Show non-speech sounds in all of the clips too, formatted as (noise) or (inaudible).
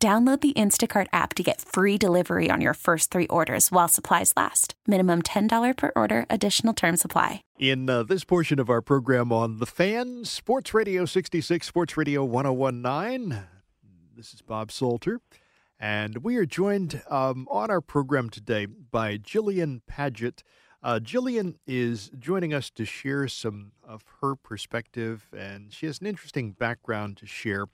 Download the Instacart app to get free delivery on your first three orders while supplies last. Minimum $10 per order, additional term supply. In uh, this portion of our program on The Fan, Sports Radio 66, Sports Radio 1019, this is Bob Salter. And we are joined um, on our program today by Jillian Paget. Uh, Jillian is joining us to share some of her perspective, and she has an interesting background to share.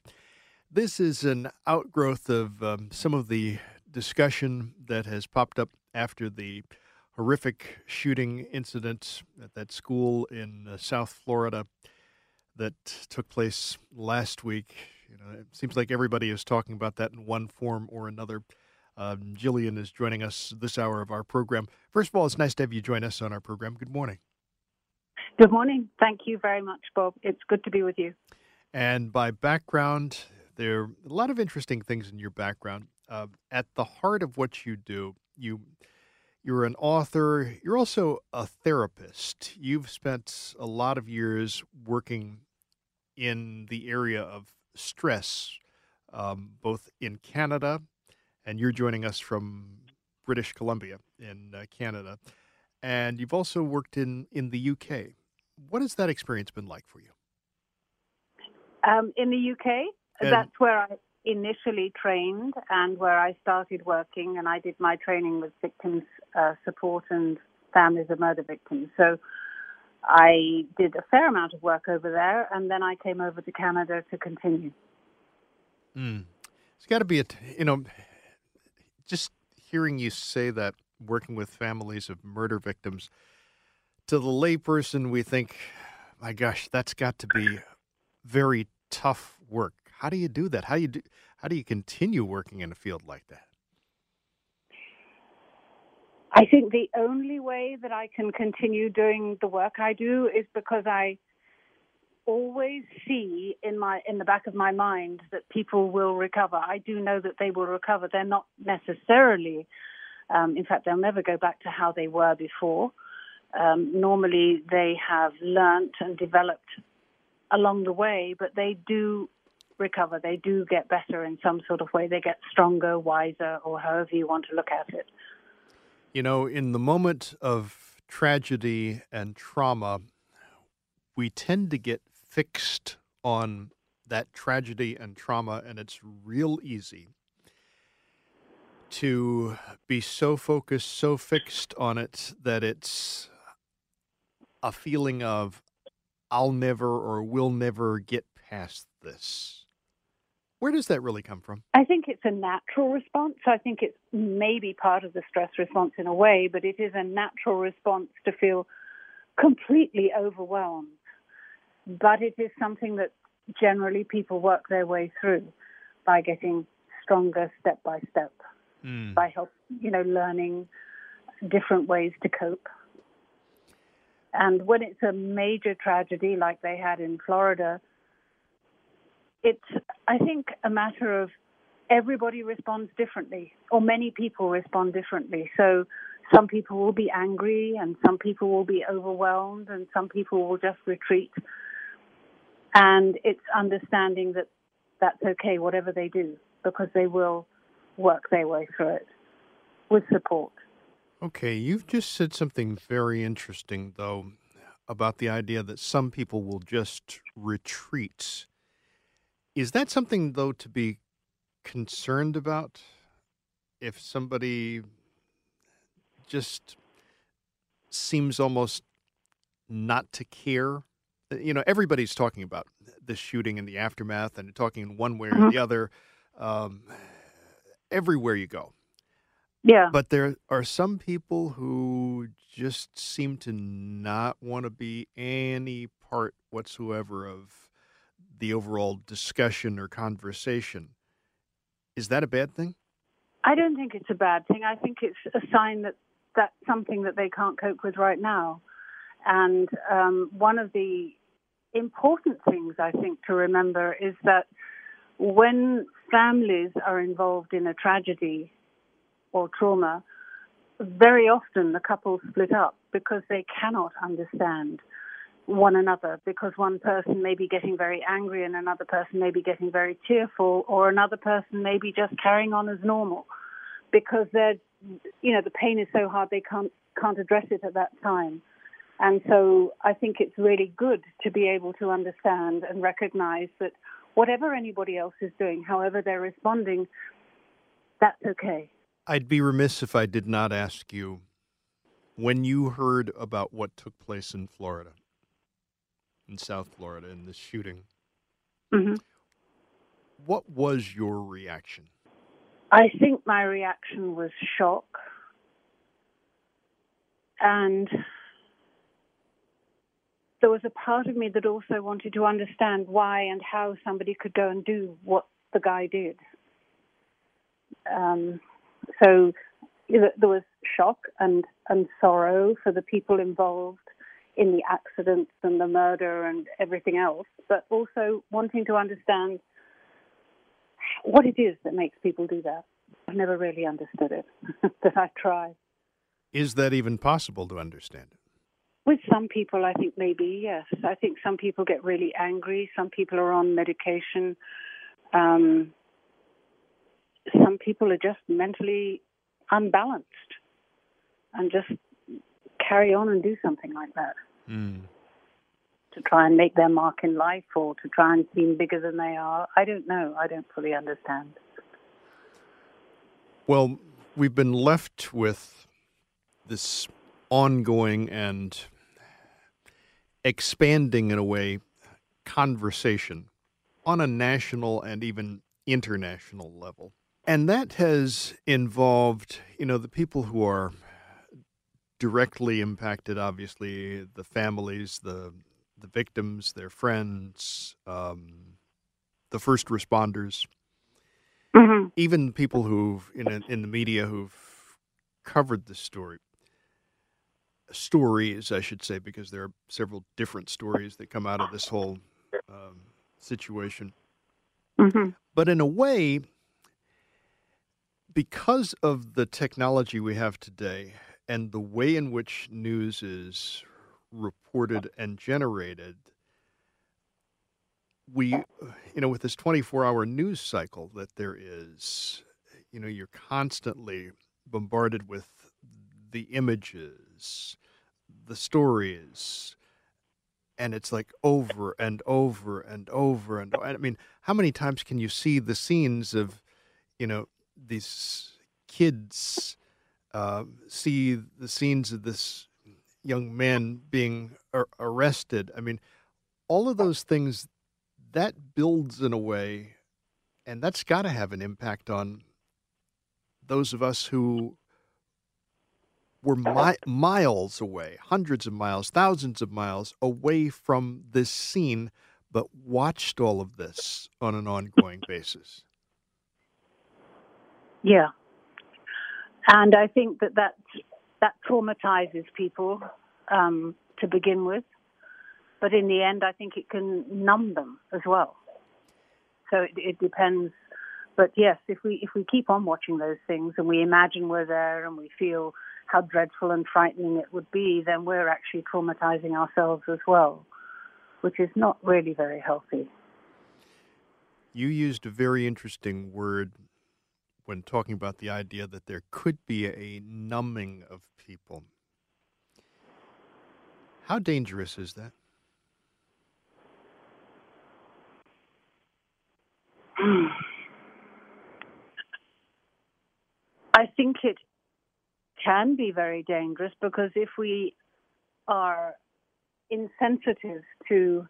This is an outgrowth of um, some of the discussion that has popped up after the horrific shooting incident at that school in uh, South Florida that took place last week. You know, it seems like everybody is talking about that in one form or another. Um, Jillian is joining us this hour of our program. First of all, it's nice to have you join us on our program. Good morning. Good morning. Thank you very much, Bob. It's good to be with you. And by background, there are a lot of interesting things in your background. Uh, at the heart of what you do, you you're an author. You're also a therapist. You've spent a lot of years working in the area of stress, um, both in Canada, and you're joining us from British Columbia in uh, Canada, and you've also worked in in the UK. What has that experience been like for you? Um, in the UK, and That's where I initially trained and where I started working, and I did my training with victims uh, support and families of murder victims. So I did a fair amount of work over there, and then I came over to Canada to continue. Mm. It's got to be a, you know, just hearing you say that working with families of murder victims, to the layperson, we think, my gosh, that's got to be very tough work. How do you do that? How do you do, how do you continue working in a field like that? I think the only way that I can continue doing the work I do is because I always see in my in the back of my mind that people will recover. I do know that they will recover. They're not necessarily, um, in fact, they'll never go back to how they were before. Um, normally, they have learnt and developed along the way, but they do recover. They do get better in some sort of way. They get stronger, wiser, or however you want to look at it. You know, in the moment of tragedy and trauma, we tend to get fixed on that tragedy and trauma, and it's real easy to be so focused, so fixed on it that it's a feeling of, I'll never or will never get past this. Where does that really come from? I think it's a natural response. I think it's maybe part of the stress response in a way, but it is a natural response to feel completely overwhelmed. But it is something that generally people work their way through by getting stronger step by step, mm. by help, you know, learning different ways to cope. And when it's a major tragedy like they had in Florida, it's, I think, a matter of everybody responds differently, or many people respond differently. So some people will be angry, and some people will be overwhelmed, and some people will just retreat. And it's understanding that that's okay, whatever they do, because they will work their way through it with support. Okay, you've just said something very interesting, though, about the idea that some people will just retreat. Is that something though to be concerned about? If somebody just seems almost not to care, uh, you know, everybody's talking about the shooting and the aftermath, and talking in one way or mm-hmm. the other, um, everywhere you go. Yeah. But there are some people who just seem to not want to be any part whatsoever of the overall discussion or conversation. Is that a bad thing? I don't think it's a bad thing. I think it's a sign that that's something that they can't cope with right now. And um, one of the important things I think to remember is that when families are involved in a tragedy or trauma, very often the couples split up because they cannot understand one another because one person may be getting very angry and another person may be getting very tearful or another person may be just carrying on as normal because they're you know the pain is so hard they can't can't address it at that time. And so I think it's really good to be able to understand and recognize that whatever anybody else is doing however they're responding that's okay. I'd be remiss if I did not ask you when you heard about what took place in Florida in South Florida in this shooting. Mm-hmm. What was your reaction? I think my reaction was shock. And there was a part of me that also wanted to understand why and how somebody could go and do what the guy did. Um, so there was shock and, and sorrow for the people involved in the accidents and the murder and everything else, but also wanting to understand what it is that makes people do that. I've never really understood it, (laughs) but I try. Is that even possible to understand it? With some people, I think maybe, yes. I think some people get really angry. Some people are on medication. Um, some people are just mentally unbalanced and just carry on and do something like that. Mm. To try and make their mark in life or to try and seem bigger than they are. I don't know. I don't fully understand. Well, we've been left with this ongoing and expanding, in a way, conversation on a national and even international level. And that has involved, you know, the people who are directly impacted, obviously, the families, the the victims, their friends, um, the first responders, mm-hmm. even people who've in a, in the media who've covered the story. Stories, I should say, because there are several different stories that come out of this whole um, situation. Mm-hmm. But in a way, because of the technology we have today and the way in which news is reported and generated, we, you know, with this 24 hour news cycle that there is, you know, you're constantly bombarded with the images, the stories, and it's like over and over and over and I mean, how many times can you see the scenes of, you know, these kids uh, see the scenes of this young man being ar- arrested. I mean, all of those things that builds in a way, and that's got to have an impact on those of us who were mi- miles away, hundreds of miles, thousands of miles away from this scene, but watched all of this on an ongoing basis. Yeah. And I think that that, that traumatizes people um, to begin with. But in the end, I think it can numb them as well. So it, it depends. But yes, if we if we keep on watching those things and we imagine we're there and we feel how dreadful and frightening it would be, then we're actually traumatizing ourselves as well, which is not really very healthy. You used a very interesting word when talking about the idea that there could be a numbing of people. How dangerous is that? (sighs) I think it can be very dangerous because if we are insensitive to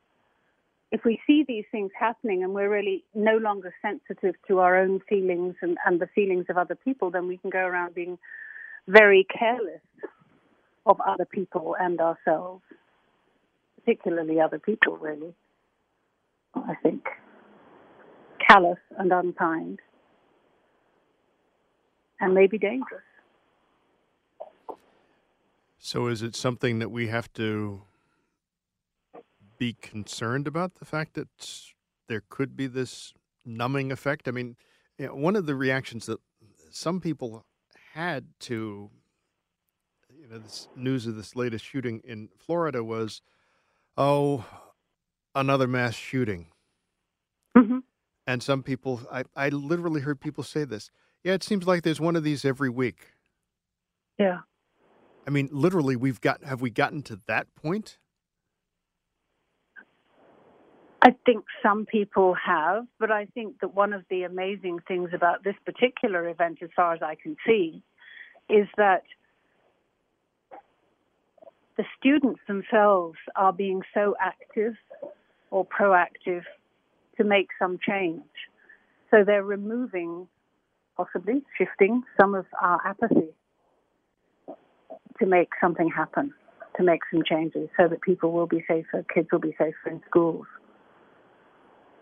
if we see these things happening and we're really no longer sensitive to our own feelings and, and the feelings of other people, then we can go around being very careless of other people and ourselves, particularly other people, really. I think. Callous and unkind. and maybe dangerous. So, is it something that we have to be concerned about the fact that there could be this numbing effect? I mean, you know, one of the reactions that some people had to you know this news of this latest shooting in Florida was, oh, another mass shooting. Mm-hmm. And some people, I, I literally heard people say this. Yeah, it seems like there's one of these every week. Yeah. I mean, literally, we've got. Have we gotten to that point? I think some people have, but I think that one of the amazing things about this particular event, as far as I can see, is that the students themselves are being so active or proactive to make some change. So they're removing, possibly shifting some of our apathy to make something happen, to make some changes so that people will be safer, kids will be safer in schools.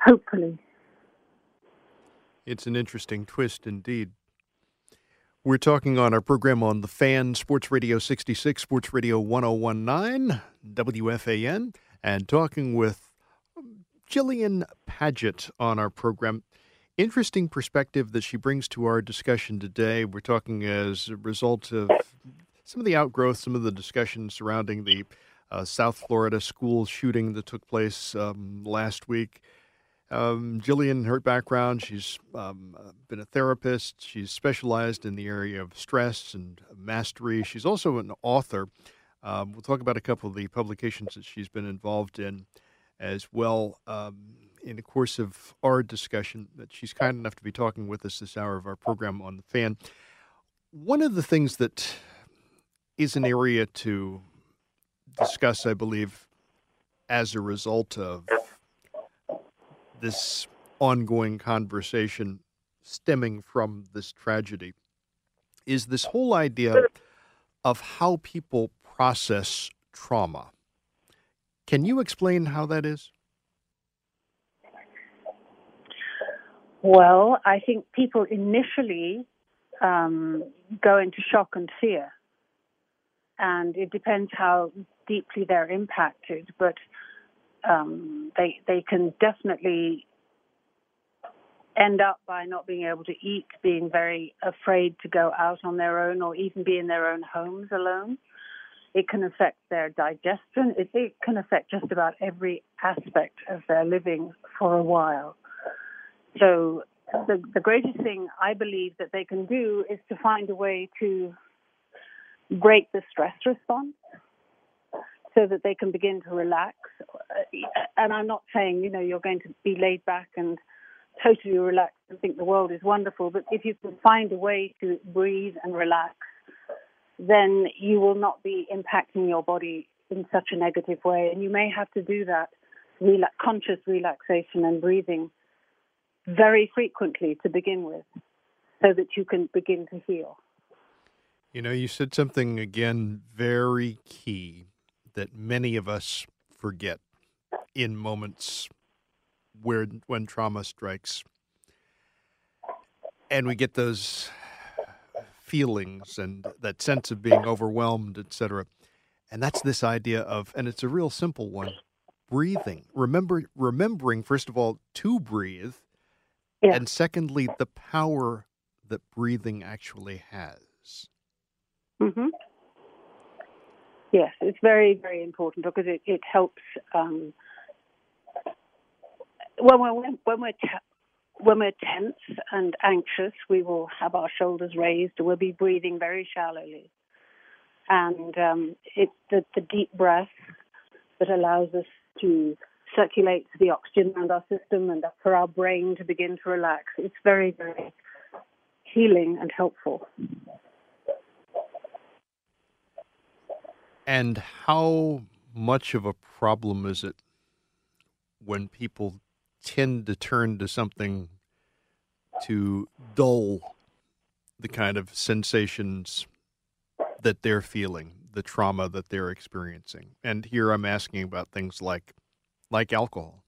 Hopefully. It's an interesting twist indeed. We're talking on our program on the Fan Sports Radio 66, Sports Radio 1019, WFAN, and talking with Jillian Paget on our program. Interesting perspective that she brings to our discussion today. We're talking as a result of some of the outgrowth, some of the discussion surrounding the uh, South Florida school shooting that took place um, last week. Um, Jillian, her background, she's um, uh, been a therapist. She's specialized in the area of stress and mastery. She's also an author. Um, we'll talk about a couple of the publications that she's been involved in as well um, in the course of our discussion. That she's kind enough to be talking with us this hour of our program on the fan. One of the things that is an area to discuss, I believe, as a result of this ongoing conversation stemming from this tragedy is this whole idea of how people process trauma. Can you explain how that is? Well, I think people initially um, go into shock and fear, and it depends how deeply they're impacted. But um, they they can definitely end up by not being able to eat, being very afraid to go out on their own or even be in their own homes alone. It can affect their digestion. It, it can affect just about every aspect of their living for a while. So the, the greatest thing I believe that they can do is to find a way to break the stress response so that they can begin to relax. Uh, and I'm not saying, you know, you're going to be laid back and totally relaxed and think the world is wonderful, but if you can find a way to breathe and relax, then you will not be impacting your body in such a negative way. And you may have to do that conscious relaxation and breathing very frequently to begin with so that you can begin to heal. You know, you said something again very key that many of us forget in moments where when trauma strikes and we get those feelings and that sense of being overwhelmed etc and that's this idea of and it's a real simple one breathing remember remembering first of all to breathe yeah. and secondly the power that breathing actually has mm-hmm. Yes, it's very, very important because it, it helps um, when we're when we're when we're tense and anxious, we will have our shoulders raised. We'll be breathing very shallowly, and um, it's the, the deep breath that allows us to circulate the oxygen around our system and for our brain to begin to relax. It's very, very healing and helpful. And how much of a problem is it when people tend to turn to something to dull the kind of sensations that they're feeling, the trauma that they're experiencing? And here I'm asking about things like like alcohol.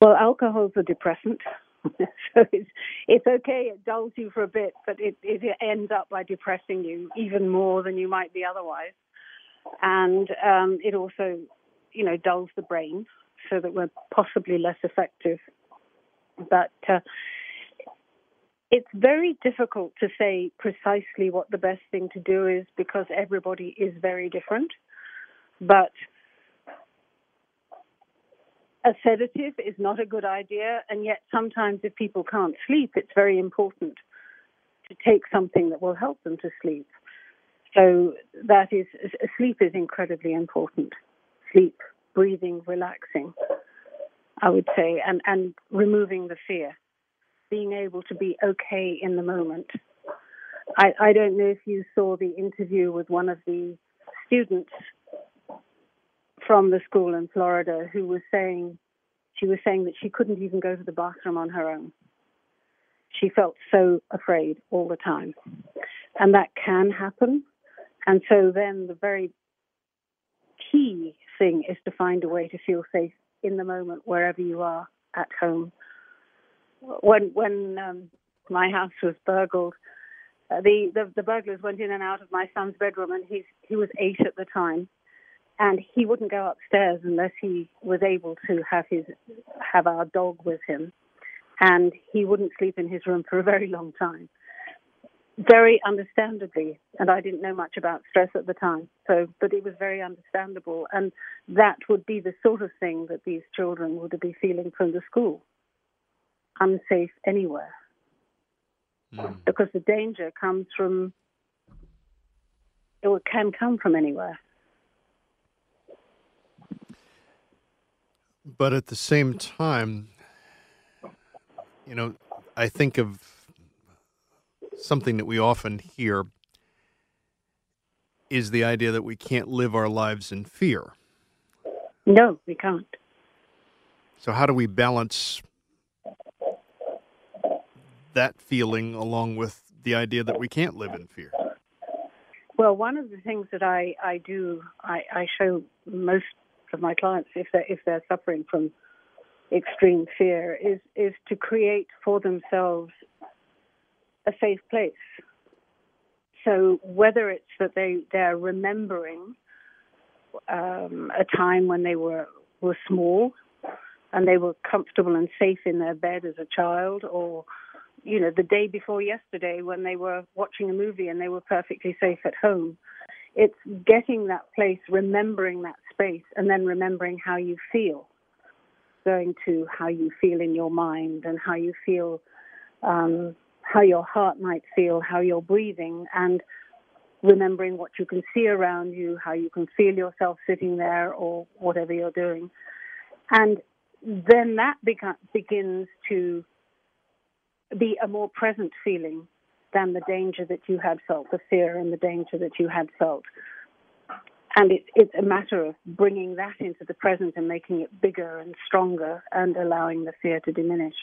Well, alcohol is a depressant, (laughs) so it's it's okay. It dulls you for a bit, but it it ends up by depressing you even more than you might be otherwise. And um, it also, you know, dulls the brain so that we're possibly less effective. But uh, it's very difficult to say precisely what the best thing to do is because everybody is very different. But a sedative is not a good idea, and yet sometimes if people can't sleep, it's very important to take something that will help them to sleep. So that is, sleep is incredibly important. Sleep, breathing, relaxing, I would say, and, and removing the fear, being able to be okay in the moment. I, I don't know if you saw the interview with one of the students from the school in Florida who was saying she was saying that she couldn't even go to the bathroom on her own. She felt so afraid all the time. And that can happen. And so then the very key thing is to find a way to feel safe in the moment wherever you are at home. When when um, my house was burgled, uh, the, the the burglars went in and out of my son's bedroom, and he's he was eight at the time, and he wouldn't go upstairs unless he was able to have his have our dog with him, and he wouldn't sleep in his room for a very long time. Very understandably, and I didn't know much about stress at the time, so but it was very understandable, and that would be the sort of thing that these children would be feeling from the school, unsafe anywhere, mm. because the danger comes from it can come from anywhere. But at the same time, you know, I think of something that we often hear is the idea that we can't live our lives in fear. No, we can't. So, how do we balance that feeling along with the idea that we can't live in fear? Well, one of the things that I, I do, I, I show most of my clients if they're if they're suffering from extreme fear is is to create for themselves a safe place. So whether it's that they they're remembering um, a time when they were were small and they were comfortable and safe in their bed as a child, or you know the day before yesterday when they were watching a movie and they were perfectly safe at home it's getting that place, remembering that space, and then remembering how you feel. Going to how you feel in your mind and how you feel, um, how your heart might feel, how you're breathing, and remembering what you can see around you, how you can feel yourself sitting there or whatever you're doing. And then that beca- begins to be a more present feeling than the danger that you had felt, the fear and the danger that you had felt. And it, it's a matter of bringing that into the present and making it bigger and stronger and allowing the fear to diminish.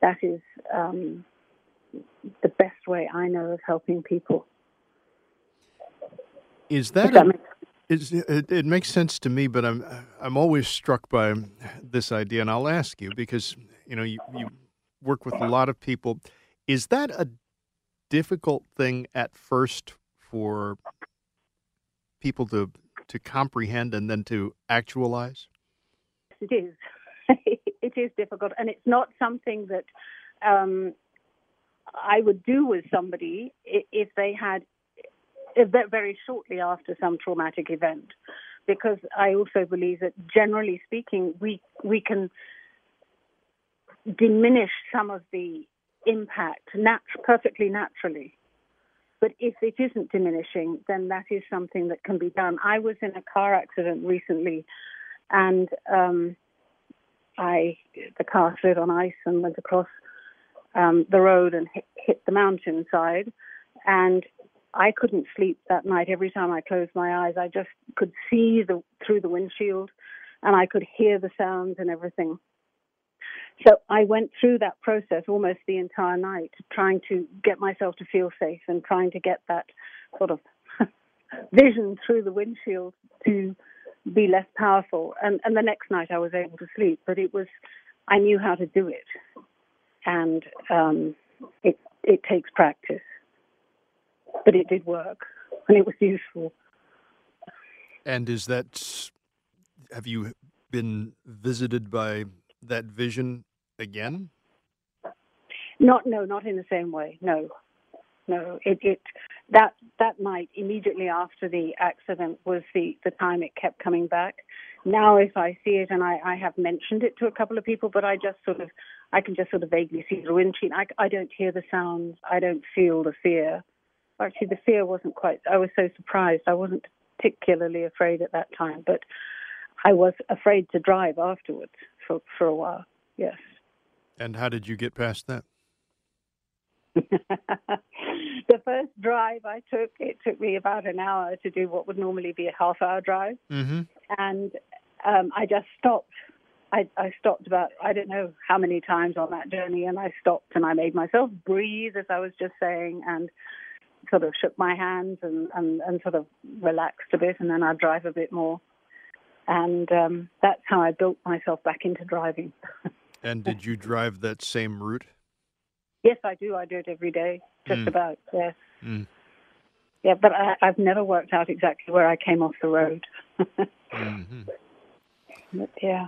That is um, the best way I know of helping people. Is that, that a, is, it, it, makes sense to me, but I'm I'm always struck by this idea, and I'll ask you because you know you, you work with a lot of people. Is that a difficult thing at first for people to to comprehend and then to actualize? It is. (laughs) it is difficult, and it's not something that um, I would do with somebody if they had very shortly after some traumatic event, because I also believe that generally speaking, we we can diminish some of the impact nat- perfectly naturally. But if it isn't diminishing, then that is something that can be done. I was in a car accident recently, and um, I the car slid on ice and went across um, the road and hit, hit the mountainside, and I couldn't sleep that night. Every time I closed my eyes, I just could see the through the windshield, and I could hear the sounds and everything. So I went through that process almost the entire night, trying to get myself to feel safe and trying to get that sort of (laughs) vision through the windshield to be less powerful. And, and the next night I was able to sleep, but it was, I knew how to do it. And um, it it takes practice. But it did work, and it was useful. And is that? Have you been visited by that vision again? Not, no, not in the same way. No, no. It, it that that night immediately after the accident was the the time it kept coming back. Now, if I see it, and I, I have mentioned it to a couple of people, but I just sort of, I can just sort of vaguely see the windshield. I, I don't hear the sounds. I don't feel the fear. Actually, the fear wasn't quite. I was so surprised. I wasn't particularly afraid at that time, but I was afraid to drive afterwards for for a while. Yes. And how did you get past that? (laughs) the first drive I took, it took me about an hour to do what would normally be a half hour drive. Mm-hmm. And um, I just stopped. I, I stopped about, I don't know how many times on that journey, and I stopped and I made myself breathe, as I was just saying, and sort of shook my hands and, and, and sort of relaxed a bit, and then I'd drive a bit more. And um, that's how I built myself back into driving. (laughs) and did you drive that same route? Yes, I do. I do it every day, just mm. about. Yes. Mm. Yeah, but I, have never worked out exactly where I came off the road. (laughs) mm-hmm. But yeah.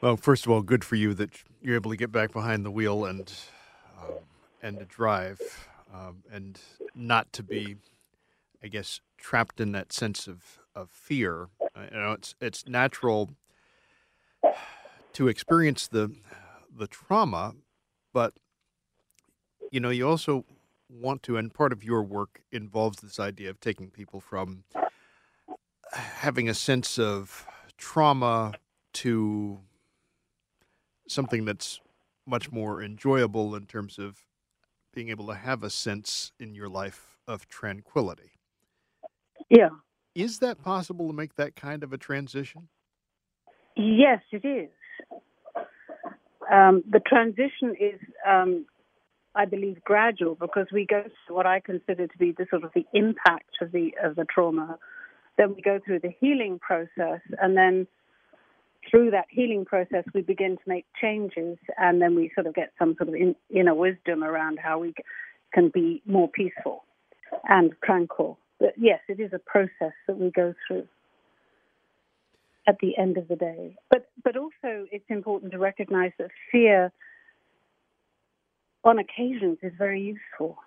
Well, first of all, good for you that you're able to get back behind the wheel and um, and to drive, um, and not to be, I guess, trapped in that sense of of fear. You know, it's it's natural to experience the the trauma, but you know, you also want to, and part of your work involves this idea of taking people from having a sense of trauma to something that's much more enjoyable in terms of being able to have a sense in your life of tranquility. Yeah. Is that possible to make that kind of a transition? Yes, it is. Um, the transition is um, I believe, gradual because we go through what I consider to be the sort of the impact of the of the trauma. Then we go through the healing process, and then through that healing process, we begin to make changes, and then we sort of get some sort of in, inner wisdom around how we can be more peaceful and tranquil. But yes, it is a process that we go through at the end of the day. But but also, it's important to recognize that fear on occasions is very useful.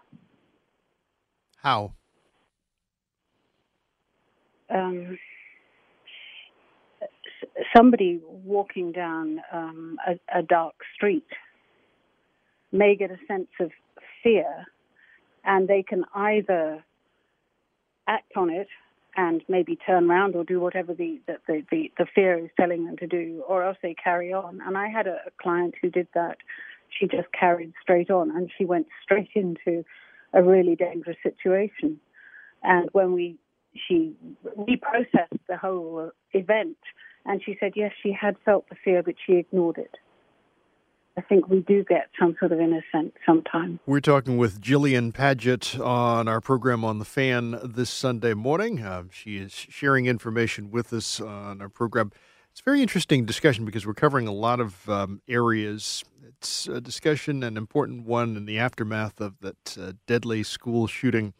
How? Um, somebody walking down um, a, a dark street may get a sense of fear, and they can either act on it and maybe turn around or do whatever the, the, the, the, fear is telling them to do, or else they carry on. And I had a, a client who did that she just carried straight on and she went straight (laughs) into a really dangerous situation. And when we she reprocessed the whole event, and she said yes, she had felt the fear, but she ignored it. I think we do get some sort of innocence sometimes. We're talking with Jillian Paget on our program on the fan this Sunday morning. Uh, she is sharing information with us on our program. It's a very interesting discussion because we're covering a lot of um, areas it's a discussion, an important one in the aftermath of that uh, deadly school shooting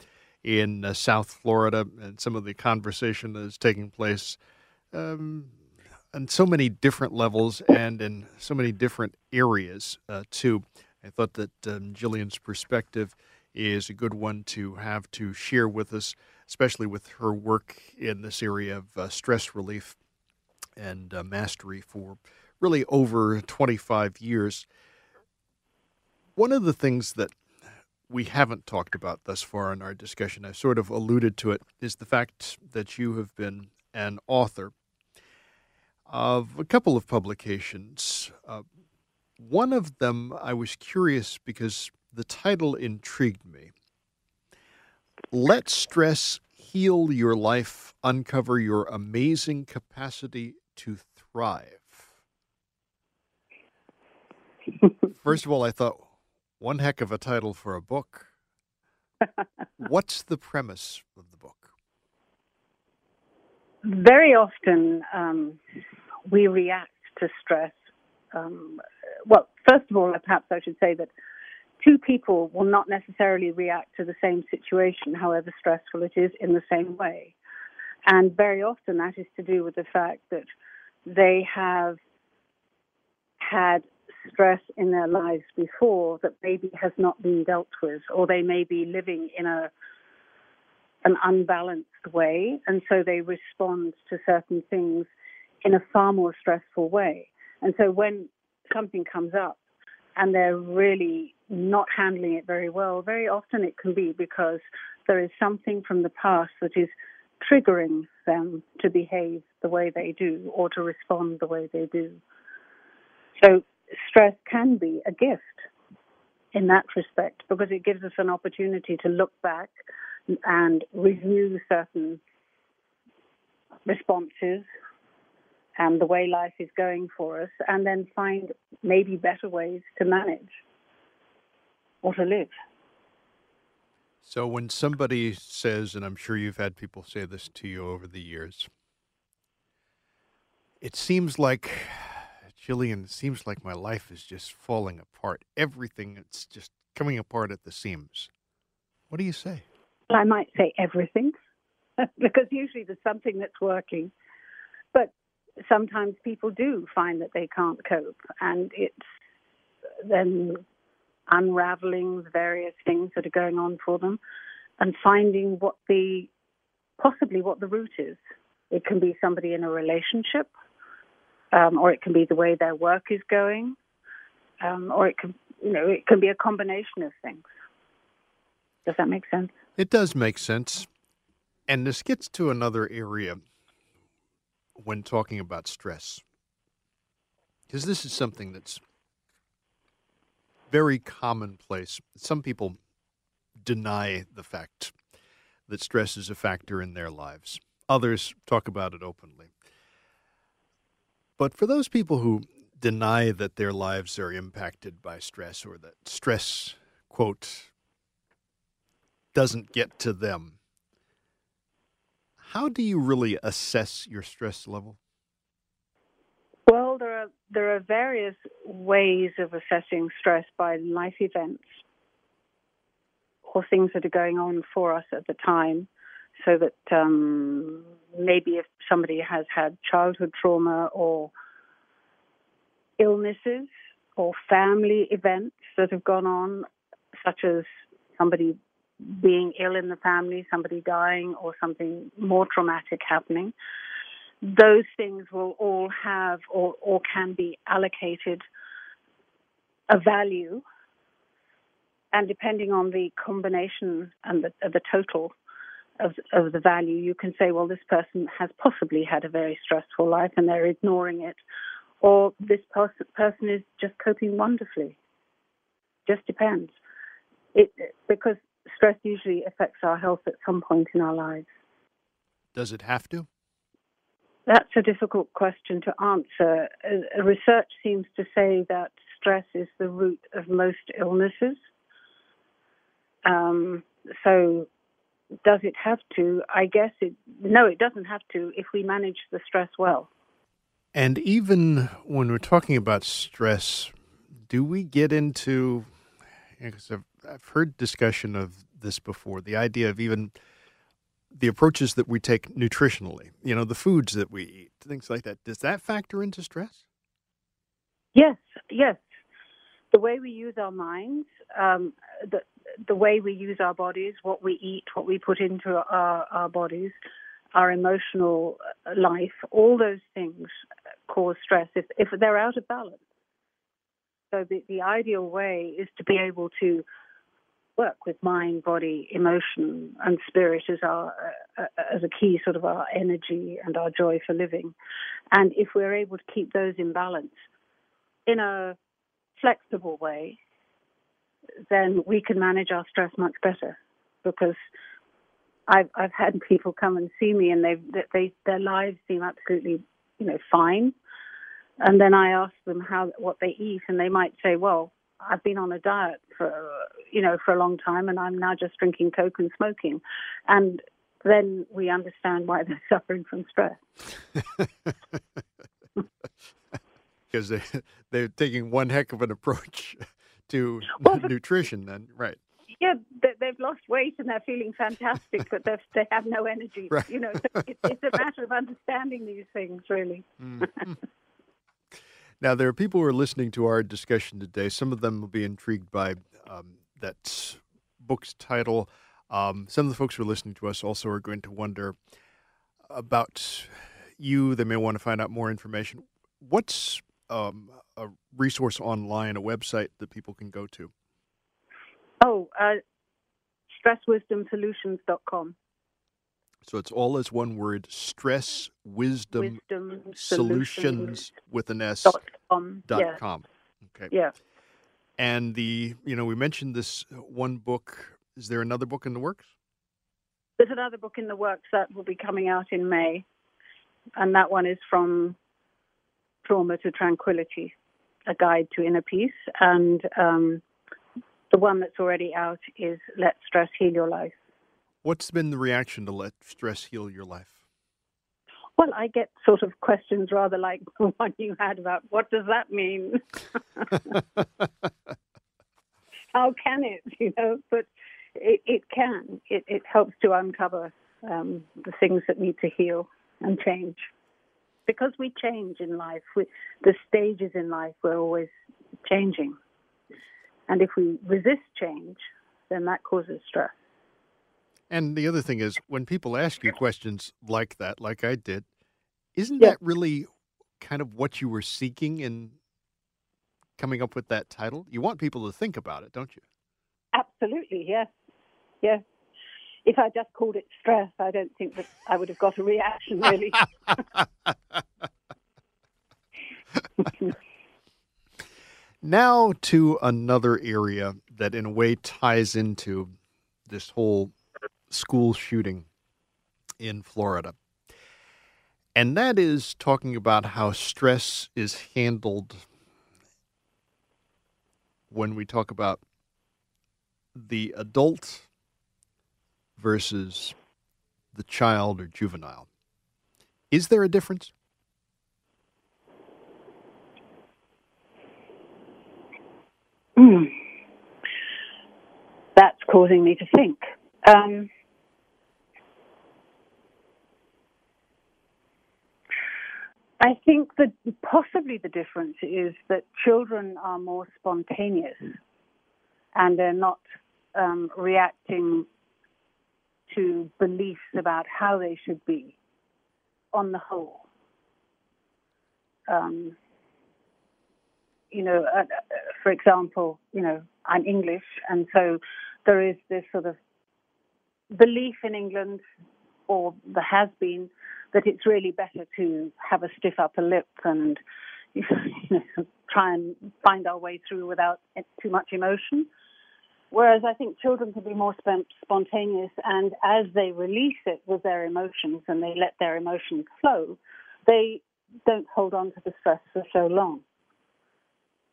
in uh, South Florida and some of the conversation that is taking place um, on so many different levels and in so many different areas, uh, too. I thought that um, Jillian's perspective is a good one to have to share with us, especially with her work in this area of uh, stress relief and uh, mastery for really over 25 years. One of the things that we haven't talked about thus far in our discussion, I've sort of alluded to it, is the fact that you have been an author of a couple of publications. Uh, one of them I was curious because the title intrigued me. Let stress heal your life, uncover your amazing capacity to thrive. (laughs) First of all, I thought, one heck of a title for a book. (laughs) What's the premise of the book? Very often um, we react to stress Um, well, first of all, perhaps I should say that two people will not necessarily react to the same situation, however stressful it is, in the same way. And very often that is to do with the fact that they have had stress in their lives before that maybe has not been dealt with, or they may be living in a an unbalanced way, and so they respond to certain things in a far more stressful way. And so when something comes up and they're really not handling it very well, very often it can be because there is something from the past that is triggering them to behave the way they do or to respond the way they do. So stress can be a gift in that respect because it gives us an opportunity to look back and review certain responses and the way life is going for us, and then find maybe better ways to manage or to live. So, when somebody says, and I'm sure you've had people say this to you over the years, it seems like, Jillian, it seems like my life is just falling apart. Everything, it's just coming apart at the seams. What do you say? I might say everything, (laughs) because usually there's something that's working. But sometimes people do find that they can't cope, and it's then unraveling the various things that are going on for them and finding what the possibly what the root is. It can be somebody in a relationship, um, or it can be the way their work is going, um, or it can you know it can be a combination of things. Does that make sense? It does make sense. And this gets to another area when talking about stress. Because this is something that's very commonplace. Some people deny the fact that stress is a factor in their lives, others talk about it openly. But for those people who deny that their lives are impacted by stress or that stress, quote, doesn't get to them, how do you really assess your stress level? Well, there are there are various ways of assessing stress by life events or things that are going on for us at the time. So that um, maybe if somebody has had childhood trauma or illnesses or family events that have gone on, such as somebody being ill in the family, somebody dying, or something more traumatic happening, those things will all have or, or can be allocated a value. And depending on the combination and the, the total of, of the value, you can say, well, this person has possibly had a very stressful life and they're ignoring it, or this pers- person is just coping wonderfully. Just depends. It, because stress usually affects our health at some point in our lives. Does it have to? That's a difficult question to answer. Research seems to say that stress is the root of most illnesses. Um, so, does it have to? I guess it. No, it doesn't have to if we manage the stress well. And even when we're talking about stress, do we get into? Because I've heard discussion of this before. The idea of even the approaches that we take nutritionally, you know, the foods that we eat, things like that. Does that factor into stress? Yes, yes. The way we use our minds, um, the the way we use our bodies, what we eat, what we put into our, our bodies, our emotional life, all those things cause stress if, if they're out of balance. So the, the ideal way is to be able to work with mind, body, emotion, and spirit as our uh, as a key sort of our energy and our joy for living. And if we're able to keep those in balance in a flexible way, then we can manage our stress much better. Because I've I've had people come and see me, and they they their lives seem absolutely you know fine. And then I ask them how what they eat, and they might say, "Well, I've been on a diet for you know for a long time, and I'm now just drinking coke and smoking, and then we understand why they're (laughs) suffering from stress. (laughs) because they they're taking one heck of an approach (laughs) to Well, nutrition. Then right, Yeah, they- they've lost weight and they're feeling fantastic, but they've, they have no energy. Right. You know, so it, it's a matter of understanding these things, really. Mhm. Now there are people who are listening to our discussion today. Some of them will be intrigued by um, that book's title. Um, some of the folks who are listening to us also are going to wonder about you. They may want to find out more information. What's um, a resource online, a website that people can go to? Oh, uh, stresswisdomsolutions.com. So it's all as one word: stress wisdom Wisdom solutions with an S dot com. dot Yeah, com. Okay. yeah. And the you know we mentioned this one book. Is there another book in the works? There's another book in the works that will be coming out in May, and that one is from trauma to tranquility, a guide to inner peace. And um, the one that's already out is Let Stress Heal Your Life. What's been the reaction to let stress heal your life? Well, I get sort of questions rather like (laughs) the one you had about what does that mean? (laughs) How can it? (laughs) You know, but it, it can. It, it helps to uncover um, the things that need to heal and change. Because we change in life, we, the stages in life, we're always changing. And if we resist change, then that causes stress. And the other thing is, when people ask you questions like that, like I did, isn't Yeah. that really kind of what you were seeking in coming up with that title? You want people to think about it, don't you? Absolutely, yes. Yes. If I just called it stress, I don't think that I would have got a reaction, really. (laughs) Now to another area that, in a way, ties into this whole school shooting in Florida. And that is talking about how stress is handled when we talk about the adult versus the child or juvenile. Is there a difference? Hmm. That's causing me to think. Um, I think that possibly the difference is that children are more spontaneous and they're not um, reacting to beliefs about how they should be on the whole. Um, you know, uh, uh, for example, you know, I'm English, and so there is this sort of belief in England, or there has been, that it's really better to have a stiff upper lip and (laughs) you know, try and find our way through without too much emotion. Whereas I think children can be more spontaneous, and as they release it with their emotions and they let their emotions flow, they don't hold on to the stress for so long.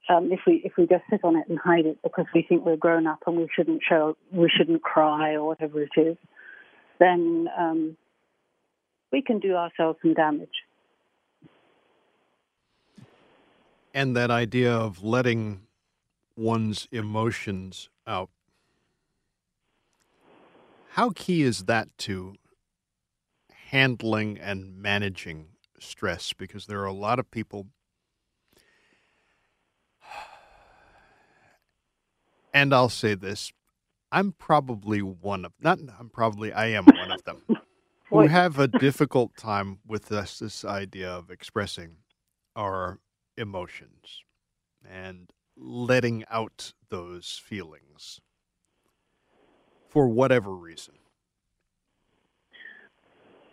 Um, if we if we just sit on it and hide it because we think we're grown up and we shouldn't show we shouldn't cry or whatever it is, then um, we can do ourselves some damage. And that idea of letting one's emotions out. How key is that to handling and managing stress? Because there are a lot of people, and I'll say this I'm probably one of, not, I'm probably, I am one of them, who have a difficult time with this, this idea of expressing our emotions and letting out those feelings for whatever reason.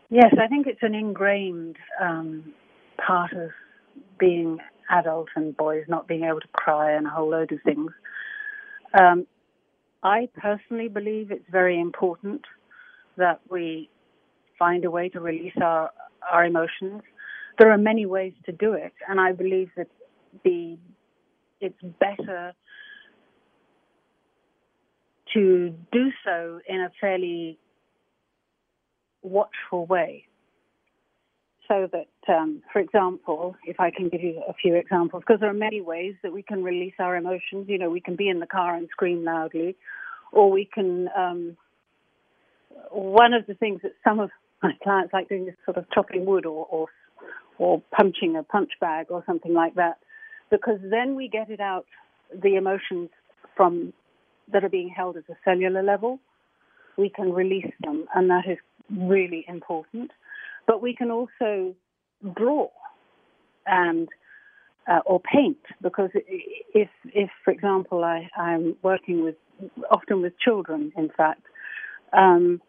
Yes, I think it's an ingrained um, part of being adult and boys not being able to cry and a whole load of things. Um, I personally believe it's very important that we find a way to release our our emotions. There are many ways to do it, and I believe that the it's better to do so in a fairly watchful way. so that, um, for example, if I can give you a few examples, because there are many ways that we can release our emotions. You know, we can be in the car and scream loudly, or we can. Um, one of the things that some of my clients like doing this sort of chopping wood or, or or punching a punch bag or something like that, because then we get it out the emotions from that are being held at a cellular level. We can release them, and that is really important. But we can also draw and uh, or paint because if, if for example, I, I'm working with often with children, in fact, um,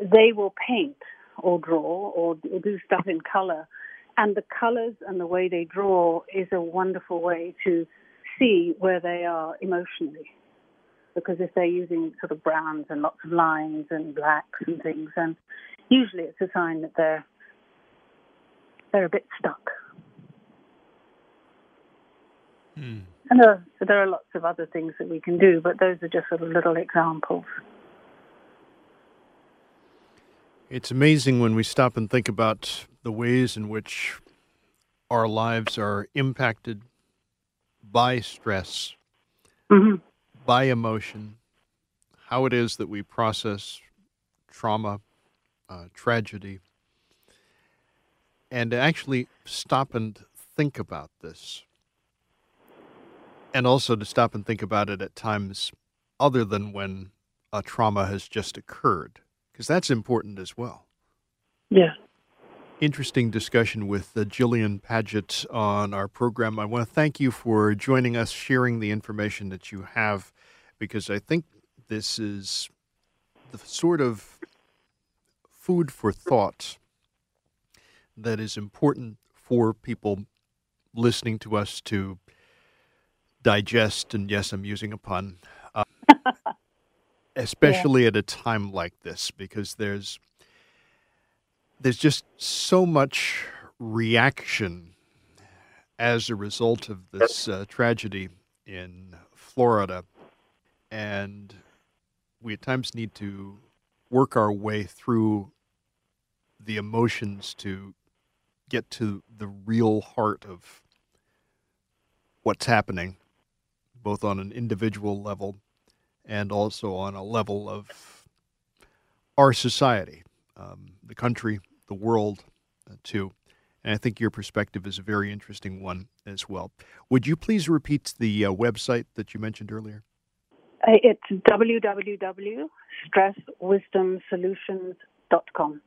they will paint or draw or do stuff in color, and the colors and the way they draw is a wonderful way to see where they are emotionally because if they're using sort of browns and lots of lines and blacks and things, and usually it's a sign that they're they're a bit stuck. Hmm. And there are, there are lots of other things that we can do, but those are just sort of little examples. It's amazing when we stop and think about the ways in which our lives are impacted by stress, mm-hmm by emotion, how it is that we process trauma, uh, tragedy, and actually stop and think about this. And also to stop and think about it at times other than when a trauma has just occurred, because that's important as well. Yeah interesting discussion with uh, Jillian Paget on our program. I want to thank you for joining us, sharing the information that you have, because I think this is the sort of food for thought that is important for people listening to us to digest. And yes, I'm using a pun. Uh, (laughs) especially yeah. at a time like this, because there's there's just so much reaction as a result of this uh, tragedy in Florida. And we at times need to work our way through the emotions to get to the real heart of what's happening, both on an individual level and also on a level of our society, um, the country, the world uh, too. And I think your perspective is a very interesting one as well. Would you please repeat the uh, website that you mentioned earlier? Uh, it's www.stresswisdomsolutions.com.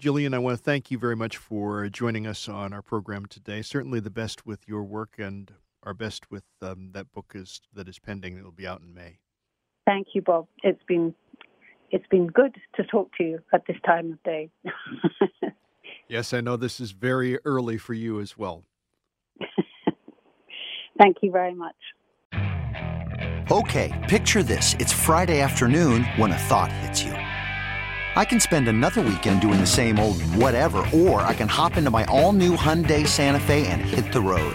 Jillian, I want to thank you very much for joining us on our program today. Certainly the best with your work and our best with um, that book is that is pending. It'll be out in May. Thank you, Bob. It's been it's been good to talk to you at this time of day. (laughs) yes, I know this is very early for you as well. (laughs) Thank you very much. Okay, picture this. It's Friday afternoon when a thought hits you. I can spend another weekend doing the same old whatever, or I can hop into my all new Hyundai Santa Fe and hit the road.